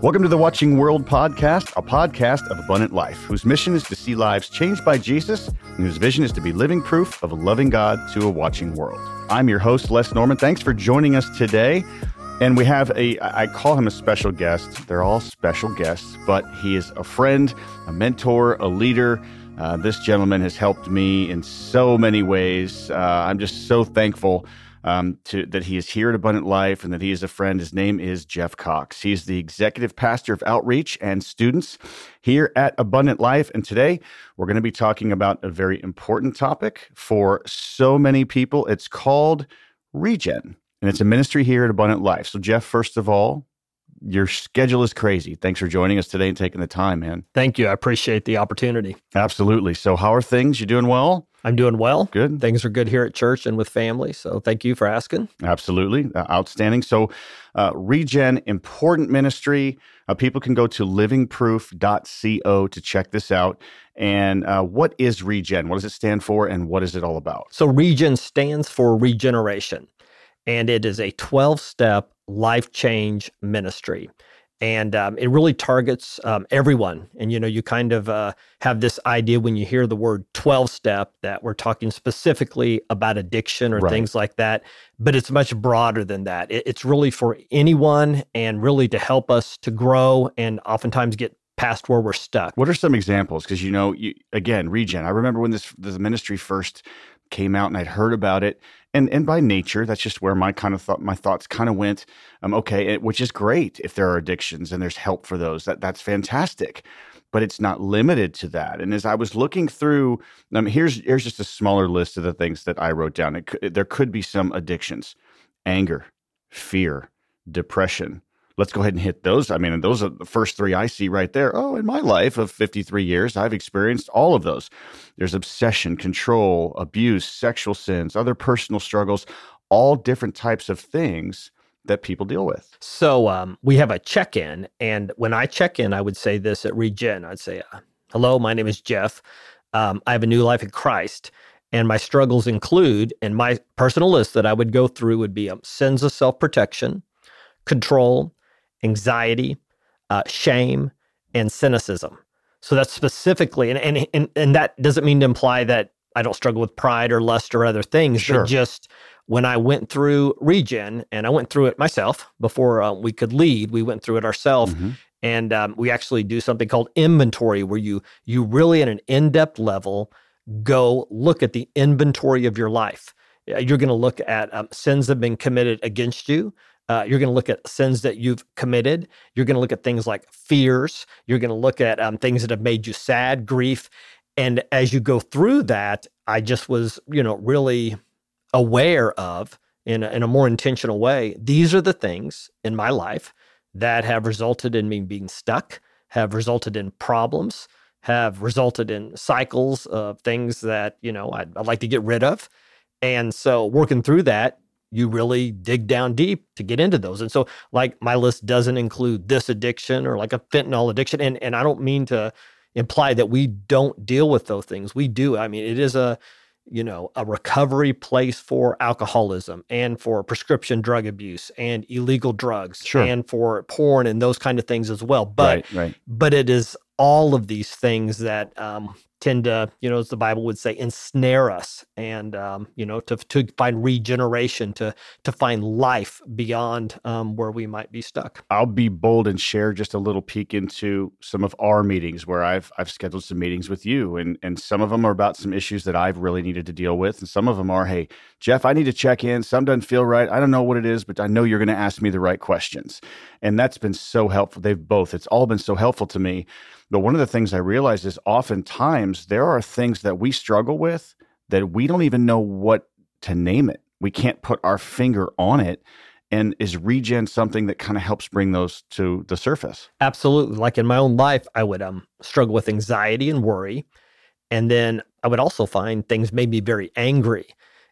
Welcome to the Watching World podcast, a podcast of abundant life, whose mission is to see lives changed by Jesus and whose vision is to be living proof of a loving God to a watching world. I'm your host, Les Norman. Thanks for joining us today. And we have a, I call him a special guest. They're all special guests, but he is a friend, a mentor, a leader. Uh, this gentleman has helped me in so many ways. Uh, I'm just so thankful um, to, that he is here at Abundant Life and that he is a friend. His name is Jeff Cox. He's the executive pastor of outreach and students here at Abundant Life. And today we're going to be talking about a very important topic for so many people. It's called Regen and it's a ministry here at Abundant Life. So, Jeff, first of all, your schedule is crazy. Thanks for joining us today and taking the time, man. Thank you. I appreciate the opportunity. Absolutely. So, how are things? You doing well? I'm doing well. Good. Things are good here at church and with family. So, thank you for asking. Absolutely. Uh, outstanding. So, uh, Regen, important ministry. Uh, people can go to livingproof.co to check this out. And uh, what is Regen? What does it stand for and what is it all about? So, Regen stands for regeneration and it is a 12 step life change ministry. And um, it really targets um, everyone. And, you know, you kind of uh, have this idea when you hear the word 12 step that we're talking specifically about addiction or right. things like that. But it's much broader than that. It, it's really for anyone and really to help us to grow and oftentimes get past where we're stuck. What are some examples? Because, you know, you, again, regen. I remember when this, this ministry first came out and I'd heard about it. And and by nature, that's just where my kind of thought my thoughts kind of went. Um, okay, which is great if there are addictions and there's help for those. That that's fantastic. But it's not limited to that. And as I was looking through, um, here's here's just a smaller list of the things that I wrote down. It, there could be some addictions: anger, fear, depression, let's go ahead and hit those. I mean, those are the first three I see right there. Oh, in my life of 53 years, I've experienced all of those. There's obsession, control, abuse, sexual sins, other personal struggles, all different types of things that people deal with. So um, we have a check in. And when I check in, I would say this at Regen I'd say, uh, Hello, my name is Jeff. Um, I have a new life in Christ. And my struggles include, and my personal list that I would go through would be um, sins of self protection, control, anxiety, uh, shame, and cynicism. So that's specifically, and, and and and that doesn't mean to imply that I don't struggle with pride or lust or other things, sure. but just when I went through Regen, and I went through it myself before uh, we could lead, we went through it ourselves. Mm-hmm. And um, we actually do something called inventory, where you you really at an in depth level go look at the inventory of your life. You're going to look at um, sins that have been committed against you, uh, you're going to look at sins that you've committed. You're going to look at things like fears. You're going to look at um, things that have made you sad, grief. And as you go through that, I just was, you know, really aware of in a, in a more intentional way. These are the things in my life that have resulted in me being stuck, have resulted in problems, have resulted in cycles of things that, you know, I'd, I'd like to get rid of. And so working through that, you really dig down deep to get into those. And so, like, my list doesn't include this addiction or like a fentanyl addiction. And, and I don't mean to imply that we don't deal with those things. We do. I mean, it is a, you know, a recovery place for alcoholism and for prescription drug abuse and illegal drugs sure. and for porn and those kind of things as well. But, right, right. but it is all of these things that um, tend to, you know, as the Bible would say, ensnare us, and um, you know, to to find regeneration, to to find life beyond um, where we might be stuck. I'll be bold and share just a little peek into some of our meetings where I've I've scheduled some meetings with you, and and some of them are about some issues that I've really needed to deal with, and some of them are, hey, Jeff, I need to check in. Some doesn't feel right. I don't know what it is, but I know you're going to ask me the right questions, and that's been so helpful. They've both. It's all been so helpful to me but one of the things I realize is oftentimes there are things that we struggle with that we don't even know what to name it. We can't put our finger on it. And is regen something that kind of helps bring those to the surface? Absolutely. Like in my own life, I would um, struggle with anxiety and worry. And then I would also find things made me very angry.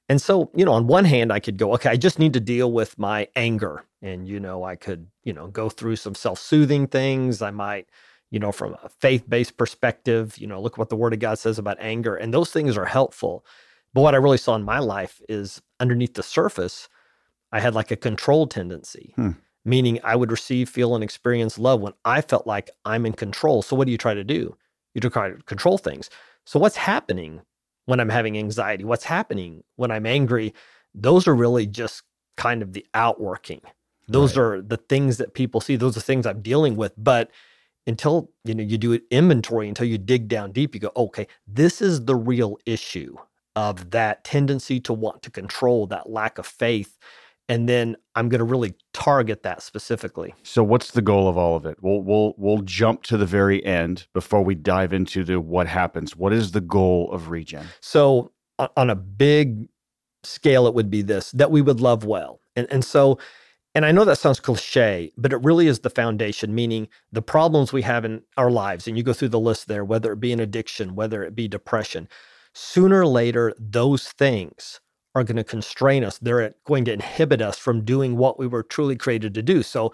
And so, you know, on one hand, I could go, okay, I just need to deal with my anger. And, you know, I could, you know, go through some self soothing things. I might, you know, from a faith based perspective, you know, look what the word of God says about anger. And those things are helpful. But what I really saw in my life is underneath the surface, I had like a control tendency hmm. meaning I would receive, feel, and experience love when I felt like I'm in control. So, what do you try to do? You try to control things. So, what's happening when I'm having anxiety? What's happening when I'm angry? Those are really just kind of the outworking. Those right. are the things that people see. Those are things I'm dealing with. But until you know you do it inventory, until you dig down deep, you go, okay, this is the real issue of that tendency to want to control, that lack of faith and then I'm going to really target that specifically. So what's the goal of all of it? We'll we'll we'll jump to the very end before we dive into the what happens. What is the goal of regen? So on a big scale it would be this that we would love well. And and so and I know that sounds cliche, but it really is the foundation, meaning the problems we have in our lives. And you go through the list there, whether it be an addiction, whether it be depression, sooner or later, those things are going to constrain us. They're going to inhibit us from doing what we were truly created to do. So,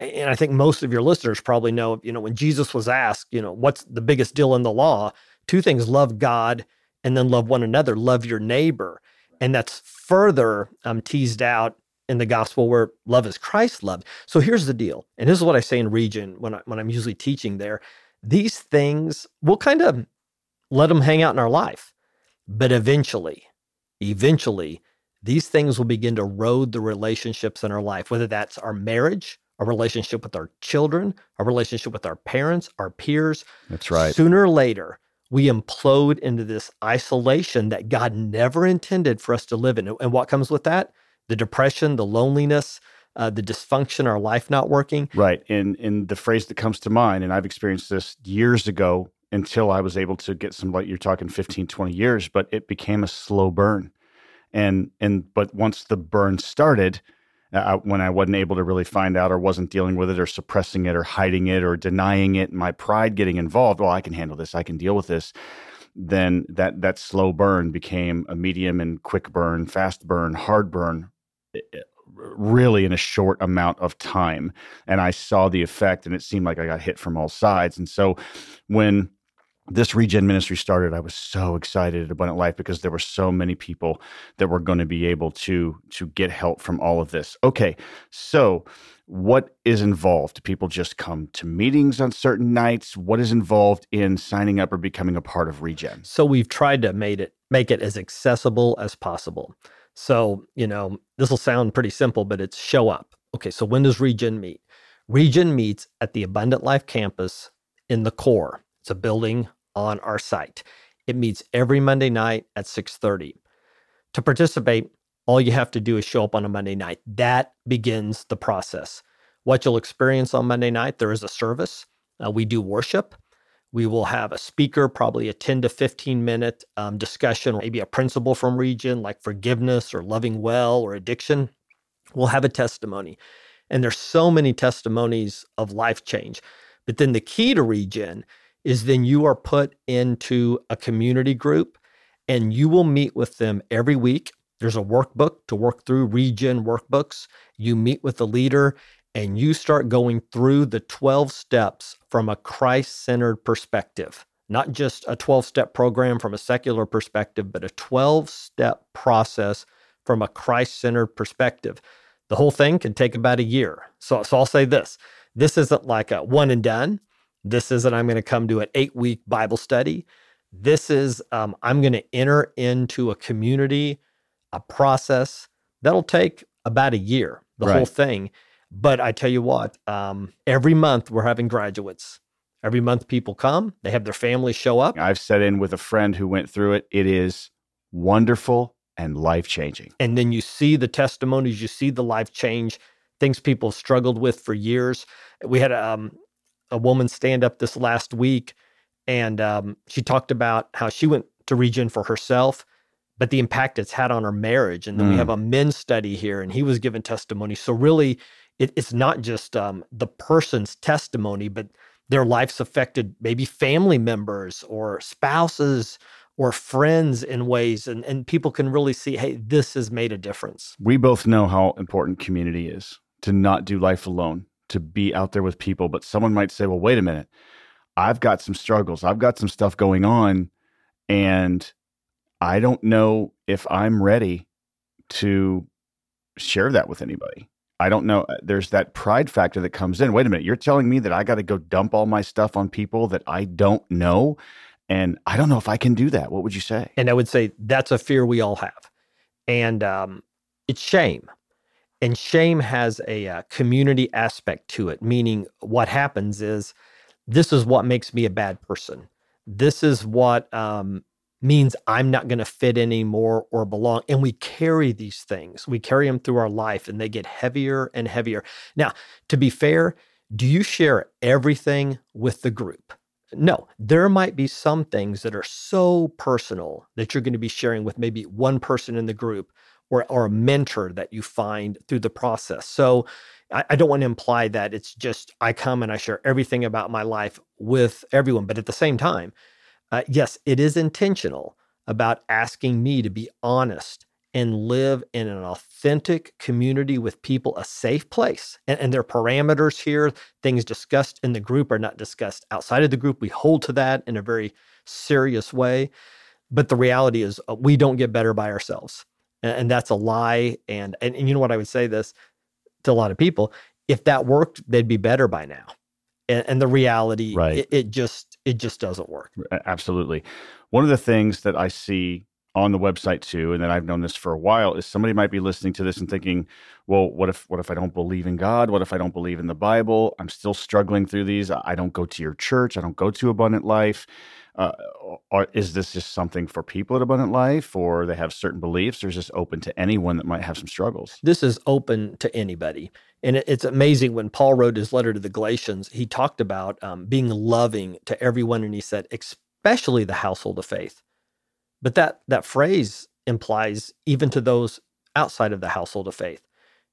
and I think most of your listeners probably know, you know, when Jesus was asked, you know, what's the biggest deal in the law? Two things love God and then love one another, love your neighbor. And that's further um, teased out in the gospel where love is Christ loved. So here's the deal. And this is what I say in Regen when, I, when I'm usually teaching there. These things, we'll kind of let them hang out in our life. But eventually, eventually these things will begin to erode the relationships in our life, whether that's our marriage, our relationship with our children, our relationship with our parents, our peers. That's right. Sooner or later, we implode into this isolation that God never intended for us to live in. And what comes with that? The depression, the loneliness, uh, the dysfunction, our life not working. Right. And and the phrase that comes to mind, and I've experienced this years ago until I was able to get some like you're talking 15 20 years but it became a slow burn and and but once the burn started uh, when I wasn't able to really find out or wasn't dealing with it or suppressing it or hiding it or denying it my pride getting involved well I can handle this I can deal with this then that that slow burn became a medium and quick burn fast burn hard burn really in a short amount of time and I saw the effect and it seemed like I got hit from all sides. And so when this regen ministry started i was so excited at abundant life because there were so many people that were going to be able to to get help from all of this. Okay so what is involved? Do people just come to meetings on certain nights. What is involved in signing up or becoming a part of regen? So we've tried to make it make it as accessible as possible so you know this will sound pretty simple but it's show up okay so when does regen meet regen meets at the abundant life campus in the core it's a building on our site. It meets every Monday night at 6:30. To participate, all you have to do is show up on a Monday night. That begins the process. What you'll experience on Monday night, there is a service. Uh, we do worship. We will have a speaker, probably a 10 to 15 minute um, discussion, maybe a principle from Regen like forgiveness or loving well or addiction. We'll have a testimony. And there's so many testimonies of life change. But then the key to Regen is then you are put into a community group and you will meet with them every week. There's a workbook to work through regen workbooks. You meet with the leader and you start going through the 12 steps from a Christ centered perspective, not just a 12 step program from a secular perspective, but a 12 step process from a Christ centered perspective. The whole thing can take about a year. So, so I'll say this this isn't like a one and done. This isn't, I'm going to come to an eight week Bible study. This is, um, I'm going to enter into a community, a process that'll take about a year, the right. whole thing. But I tell you what, um, every month we're having graduates. Every month people come, they have their families show up. I've sat in with a friend who went through it. It is wonderful and life changing. And then you see the testimonies, you see the life change, things people struggled with for years. We had um, a woman stand up this last week, and um, she talked about how she went to Regen for herself, but the impact it's had on our marriage. And then mm. we have a men's study here, and he was given testimony. So really, it, it's not just um, the person's testimony, but their life's affected maybe family members or spouses or friends in ways and, and people can really see hey this has made a difference we both know how important community is to not do life alone to be out there with people. But someone might say, well, wait a minute. I've got some struggles. I've got some stuff going on. And I don't know if I'm ready to share that with anybody. I don't know. There's that pride factor that comes in. Wait a minute, you're telling me that I got to go dump all my stuff on people that I don't know? And I don't know if I can do that. What would you say? And I would say that's a fear we all have. And um, it's shame. And shame has a uh, community aspect to it, meaning what happens is this is what makes me a bad person. This is what um, means I'm not going to fit anymore or belong. And we carry these things, we carry them through our life and they get heavier and heavier. Now, to be fair, do you share everything with the group? No, there might be some things that are so personal that you're going to be sharing with maybe one person in the group or, or a mentor that you find through the process. So I, I don't want to imply that it's just I come and I share everything about my life with everyone. But at the same time, uh, yes, it is intentional about asking me to be honest and live in an authentic community with people, a safe place. And, and there are parameters here. Things discussed in the group are not discussed outside of the group. We hold to that in a very serious way. But the reality is, uh, we don't get better by ourselves. And, and that's a lie. And, and, and you know what? I would say this to a lot of people if that worked, they'd be better by now. And, and the reality, right. it, it just it just doesn't work. Absolutely. One of the things that I see on the website too, and then I've known this for a while, is somebody might be listening to this and thinking, well, what if what if I don't believe in God? What if I don't believe in the Bible? I'm still struggling through these. I don't go to your church. I don't go to Abundant Life. Uh, is this just something for people at Abundant Life, or they have certain beliefs, or is this open to anyone that might have some struggles? This is open to anybody. And it's amazing when Paul wrote his letter to the Galatians, he talked about um, being loving to everyone, and he said, especially the household of faith. But that that phrase implies even to those outside of the household of faith.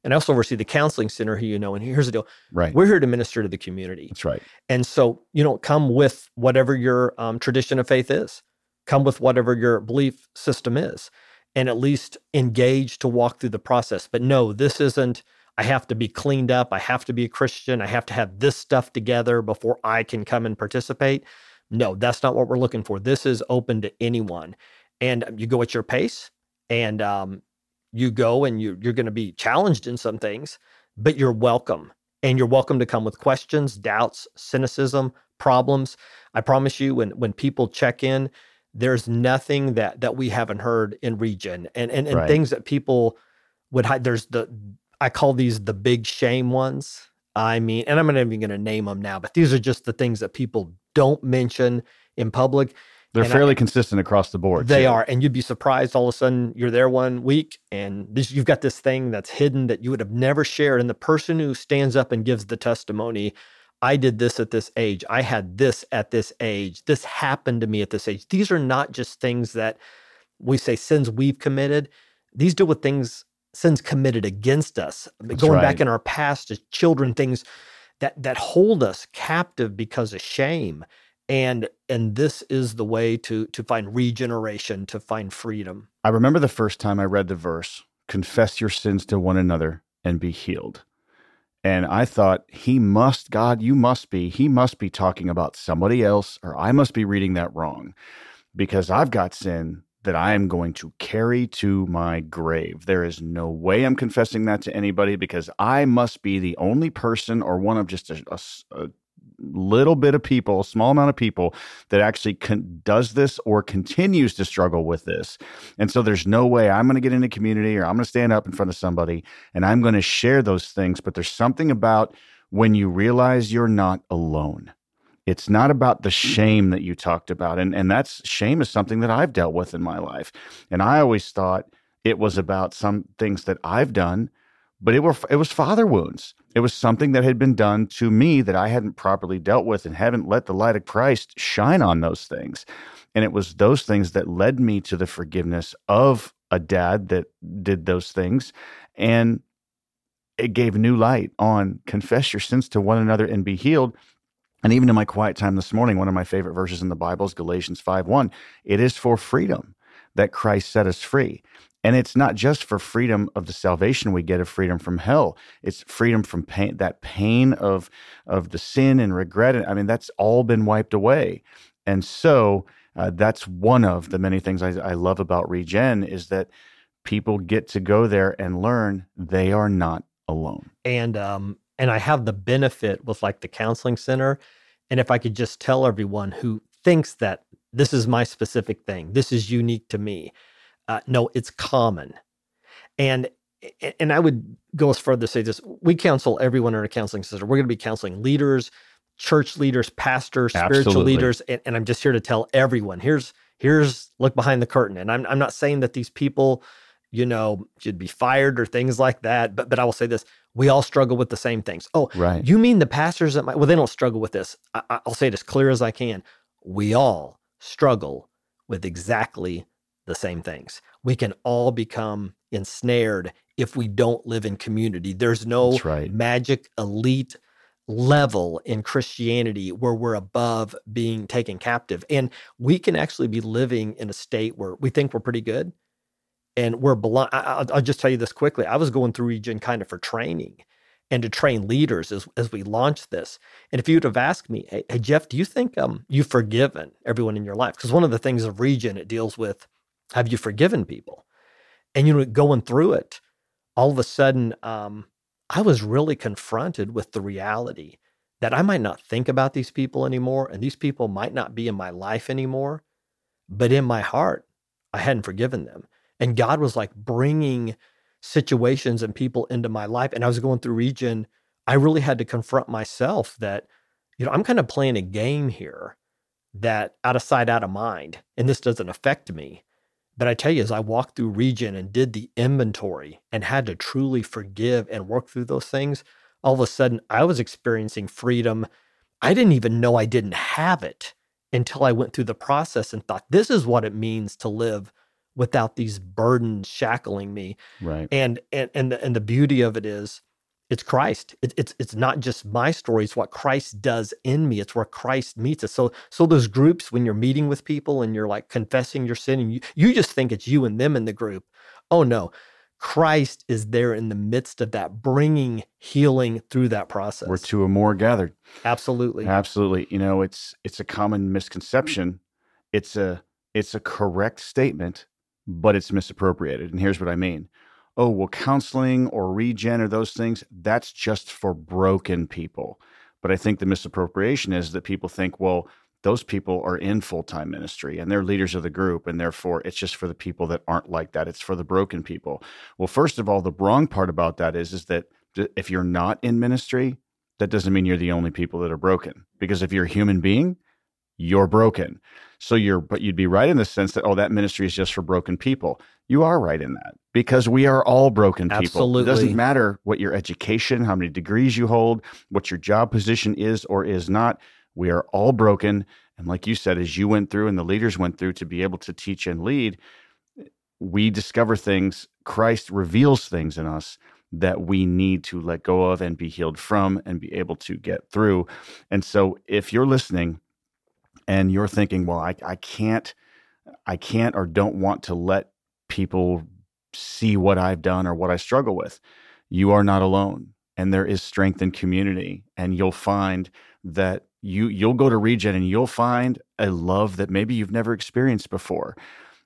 And I also oversee the counseling center here, you know, and here's the deal. Right. We're here to minister to the community. That's right. And so, you know, come with whatever your um, tradition of faith is, come with whatever your belief system is, and at least engage to walk through the process. But no, this isn't, I have to be cleaned up. I have to be a Christian. I have to have this stuff together before I can come and participate. No, that's not what we're looking for. This is open to anyone. And you go at your pace and um, you go and you, you're going to be challenged in some things, but you're welcome. And you're welcome to come with questions, doubts, cynicism, problems. I promise you, when when people check in, there's nothing that that we haven't heard in Regen and and, and right. things that people would hide. There's the I call these the big shame ones. I mean, and I'm not even going to name them now, but these are just the things that people don't mention in public. They're and fairly I, consistent across the board. They too. are, and you'd be surprised all of a sudden you're there one week and this, you've got this thing that's hidden that you would have never shared. And the person who stands up and gives the testimony, I did this at this age, I had this at this age, this happened to me at this age. These are not just things that we say sins we've committed. These deal with things sins committed against us, that's going right. back in our past as children, things that that hold us captive because of shame and and this is the way to to find regeneration to find freedom i remember the first time i read the verse confess your sins to one another and be healed and i thought he must god you must be he must be talking about somebody else or i must be reading that wrong because i've got sin that I am going to carry to my grave. There is no way I'm confessing that to anybody because I must be the only person or one of just a, a, a little bit of people, small amount of people that actually con- does this or continues to struggle with this. And so there's no way I'm going to get into community or I'm going to stand up in front of somebody and I'm going to share those things. But there's something about when you realize you're not alone. It's not about the shame that you talked about. And, and that's shame is something that I've dealt with in my life. And I always thought it was about some things that I've done but it were it was father wounds. It was something that had been done to me that I hadn't properly dealt with and haven't let the light of Christ shine on those things. And it was those things that led me to the forgiveness of a dad that did those things. And it gave new light on confess your sins to one another and be healed. And even in my quiet time this morning, one of my favorite verses in the Bible is Galatians 5 1. It is for freedom that Christ set us free. And it's not just for freedom of the salvation we get of freedom from hell. It's freedom from pain, that pain of of the sin and regret. I mean, that's all been wiped away. And so uh, that's one of the many things I, I love about Regen is that people get to go there and learn they are not alone. And um and I have the benefit with like the counseling center. And if I could just tell everyone who thinks that this is my specific thing, this is unique to me. Uh, no, it's common. And and I would go as far as to say this: we counsel everyone in our counseling center. We're going to be counseling leaders, church leaders, pastors, spiritual Absolutely. leaders, and, and I'm just here to tell everyone: here's here's look behind the curtain. And I'm I'm not saying that these people, you know, should be fired or things like that. But but I will say this: we all struggle with the same things. Oh, Right. you mean the pastors that might? Well, they don't struggle with this. I, I- I'll say it as clear as I can. We all struggle with exactly the same things. We can all become ensnared if we don't live in community. There's no right. magic elite level in Christianity where we're above being taken captive. And we can actually be living in a state where we think we're pretty good and we're blind. I, I'll, I'll just tell you this quickly. I was going through Regen kind of for training and to train leaders as, as we launched this. And if you would have asked me, hey, hey Jeff, do you think um, you've forgiven everyone in your life? Because one of the things of Regen, it deals with have you forgiven people? And you know, going through it, all of a sudden, um, I was really confronted with the reality that I might not think about these people anymore, and these people might not be in my life anymore, but in my heart, I hadn't forgiven them. And God was like bringing situations and people into my life. And I was going through Regen, I really had to confront myself that, you know, I'm kind of playing a game here that out of sight, out of mind, and this doesn't affect me. But I tell you, as I walked through Regen and did the inventory and had to truly forgive and work through those things, all of a sudden I was experiencing freedom. I didn't even know I didn't have it until I went through the process and thought, this is what it means to live without these burdens shackling me. Right. And and and the, and the beauty of it is, it's Christ. It, it's it's not just my story. It's what Christ does in me. It's where Christ meets us. So so those groups when you're meeting with people and you're like confessing your sin and you you just think it's you and them in the group. Oh no, Christ is there in the midst of that, bringing healing through that process. Where two or more gathered. Absolutely. Absolutely. You know, it's it's a common misconception. It's a it's a correct statement, but it's misappropriated. And here's what I mean. Oh, well, counseling or regen or those things, that's just for broken people. But I think the misappropriation is that people think, well, those people are in full time ministry and they're leaders of the group. And therefore, it's just for the people that aren't like that. It's for the broken people. Well, first of all, the wrong part about that is, is that if you're not in ministry, that doesn't mean you're the only people that are broken. Because if you're a human being, you're broken. So you're, but you'd be right in the sense that, oh, that ministry is just for broken people. You are right in that because we are all broken people. Absolutely. It doesn't matter what your education, how many degrees you hold, what your job position is or is not. We are all broken. And like you said, as you went through and the leaders went through to be able to teach and lead, we discover things, Christ reveals things in us that we need to let go of and be healed from and be able to get through. And so if you're listening and you're thinking, well, I, I can't, I can't or don't want to let people see what I've done or what I struggle with, you are not alone. And there is strength in community. And you'll find that you you'll go to regen and you'll find a love that maybe you've never experienced before.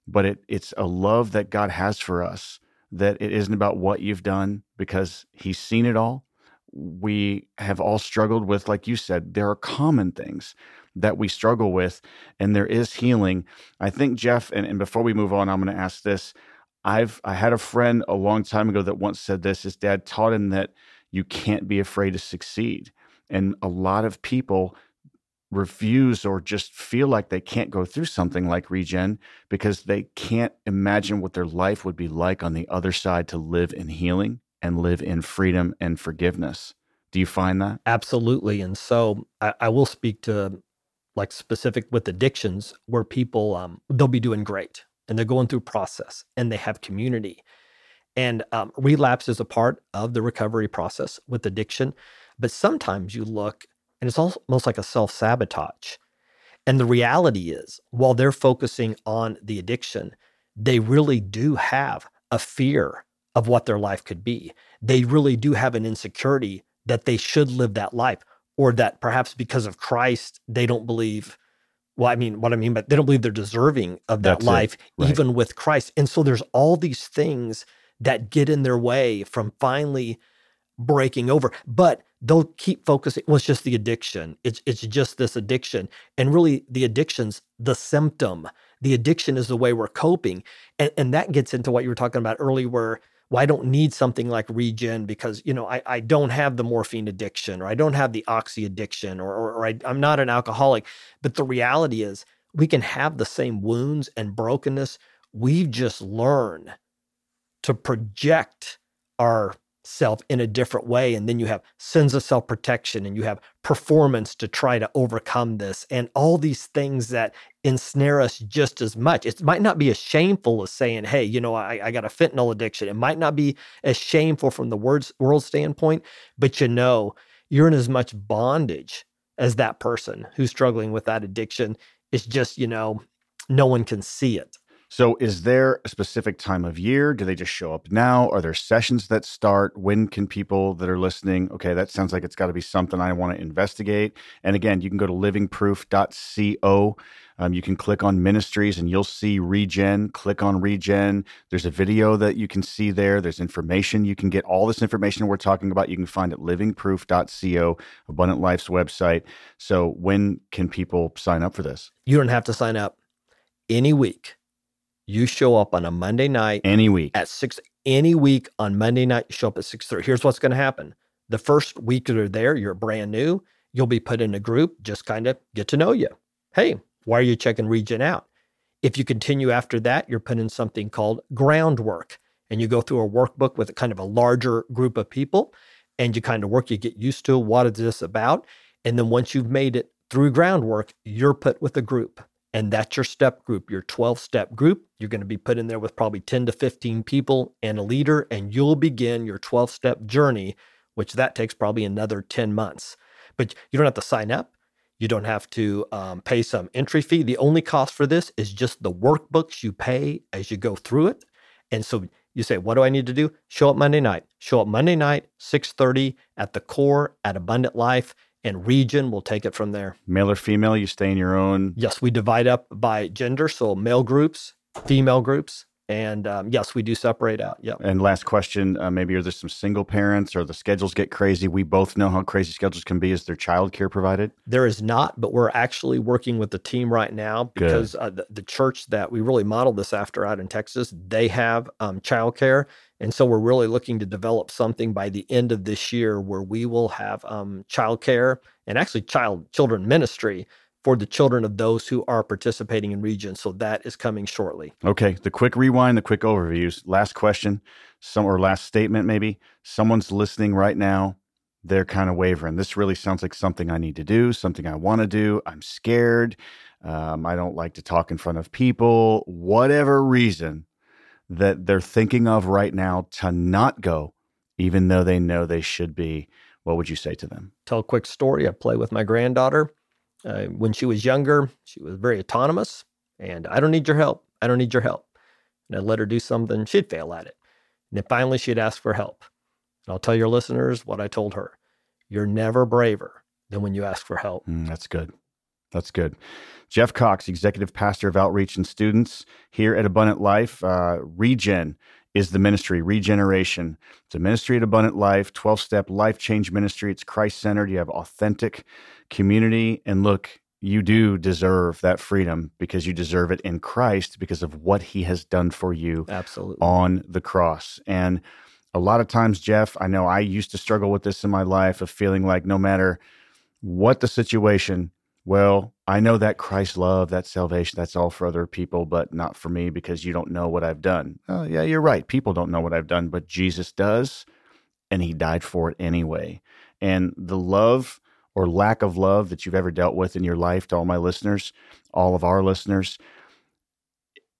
But it it's a love that God has for us that it isn't about what you've done because he's seen it all. We have all struggled with, like you said, there are common things that we struggle with, and there is healing. I think, Jeff, and, and before we move on, I'm going to ask this. I've I had a friend a long time ago that once said this. His dad taught him that you can't be afraid to succeed. And a lot of people refuse or just feel like they can't go through something like regen because they can't imagine what their life would be like on the other side to live in healing and live in freedom and forgiveness. Do you find that? Absolutely. And so I, I will speak to like specific with addictions where people um, they'll be doing great and they're going through process and they have community. And um, relapse is a part of the recovery process with addiction. But sometimes you look and it's almost like a self sabotage. And the reality is, while they're focusing on the addiction, they really do have a fear of what their life could be. They really do have an insecurity that they should live that life, or that perhaps because of Christ, they don't believe. Well, I mean, what I mean, but they don't believe they're deserving of that That's life, Right. even with Christ. And so there's all these things that get in their way from finally breaking over, but they'll keep focusing. Well, it's just the addiction. It's it's just this addiction, and really, the addiction's the symptom. The addiction is the way we're coping, and and that gets into what you were talking about earlier, where well, I don't need something like regen because you know I, I don't have the morphine addiction or I don't have the oxy addiction or, or, or I, I'm not an alcoholic. But the reality is we can have the same wounds and brokenness. We've just learned to project our self in a different way. And then you have sins of self protection and you have performance to try to overcome this and all these things that ensnare us just as much. It might not be as shameful as saying, hey, you know, I, I got a fentanyl addiction. It might not be as shameful from the words, world standpoint, but you know, you're in as much bondage as that person who's struggling with that addiction. It's just, you know, no one can see it. So, is there a specific time of year? Do they just show up now? Are there sessions that start? When can people that are listening, okay, that sounds like it's got to be something I want to investigate? And again, you can go to livingproof.co. Um, you can click on ministries and you'll see Regen. Click on Regen. There's a video that you can see there. There's information. You can get all this information we're talking about. You can find at livingproof.co, Abundant Life's website. So, when can people sign up for this? You don't have to sign up any week you show up on a Monday night any week at six any week on Monday night. You show up at six thirty. Here's what's going to happen: the first week that are there, you're brand new. You'll be put in a group, just kind of get to know you. Hey, why are you checking Regen out? If you continue after that, you're put in something called groundwork, and you go through a workbook with a kind of a larger group of people, and you kind of work. You get used to what is this about, and then once you've made it through groundwork, you're put with a group and that's your step group, your 12 step group. You're going to be put in there with probably 10 to 15 people and a leader, and you'll begin your 12 step journey, which that takes probably another 10 months. But you don't have to sign up. You don't have to um, pay some entry fee. The only cost for this is just the workbooks you pay as you go through it. And so you say, what do I need to do? Show up Monday night. Show up Monday night, 6:30 at the core at Abundant Life and Regen. We'll take it from there. Male or female, you stay in your own. Yes, we divide up by gender. So male groups, female groups. And um, yes, we do separate out. Yep. And last question, uh, maybe are there some single parents or the schedules get crazy? We both know how crazy schedules can be. Is there childcare provided? There is not, but we're actually working with the team right now because uh, the, the, church that we really modeled this after out in Texas, they have um, childcare. And so we're really looking to develop something by the end of this year where we will have um, childcare and actually child children ministry for the children of those who are participating in Regen. So that is coming shortly. Okay. The quick rewind, the quick overviews. Last question, some or last statement maybe. Someone's listening right now. They're kind of wavering. This really sounds like something I need to do, something I want to do. I'm scared. Um, I don't like to talk in front of people. Whatever reason, that they're thinking of right now to not go, even though they know they should be, what would you say to them? Tell a quick story. I play with my granddaughter. Uh, when she was younger, she was very autonomous, and I don't need your help. I don't need your help. And I'd let her do something, she'd fail at it. And then finally, she'd ask for help. And I'll tell your listeners what I told her You're never braver than when you ask for help. Mm, that's good. That's good. Jeff Cox, Executive Pastor of Outreach and Students here at Abundant Life. Uh, Regen is the ministry, Regeneration. It's a ministry at Abundant Life, 12 step life change ministry. It's Christ centered. You have authentic community. And look, you do deserve that freedom because you deserve it in Christ because of what he has done for you Absolutely. on the cross. And a lot of times, Jeff, I know I used to struggle with this in my life of feeling like no matter what the situation, well, I know that Christ love, that salvation, that's all for other people, but not for me because you don't know what I've done. Oh, yeah, you're right. People don't know what I've done, but Jesus does, and he died for it anyway. And the love or lack of love that you've ever dealt with in your life to all my listeners, all of our listeners,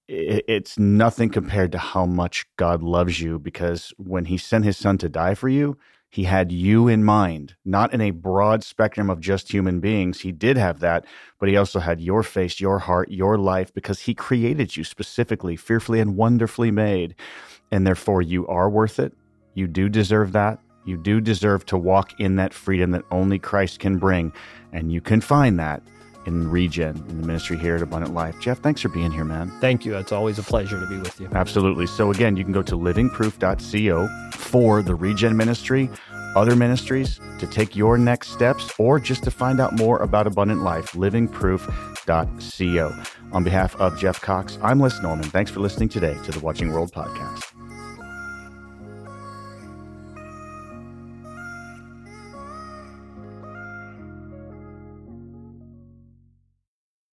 it's nothing compared to how much God loves you because when he sent his son to die for you, he had you in mind, not in a broad spectrum of just human beings. He did have that, but he also had your face, your heart, your life, because he created you specifically, fearfully and wonderfully made. And therefore, you are worth it. You do deserve that. You do deserve to walk in that freedom that only Christ can bring. And you can find that in Regen, in the ministry here at Abundant Life. Jeff, thanks for being here, man. Thank you. It's always a pleasure to be with you. Absolutely. So, again, you can go to livingproof.co for the Regen ministry, other ministries, to take your next steps, or just to find out more about Abundant Life, livingproof.co. On behalf of Jeff Cox, I'm Les Norman. Thanks for listening today to the Watching World podcast.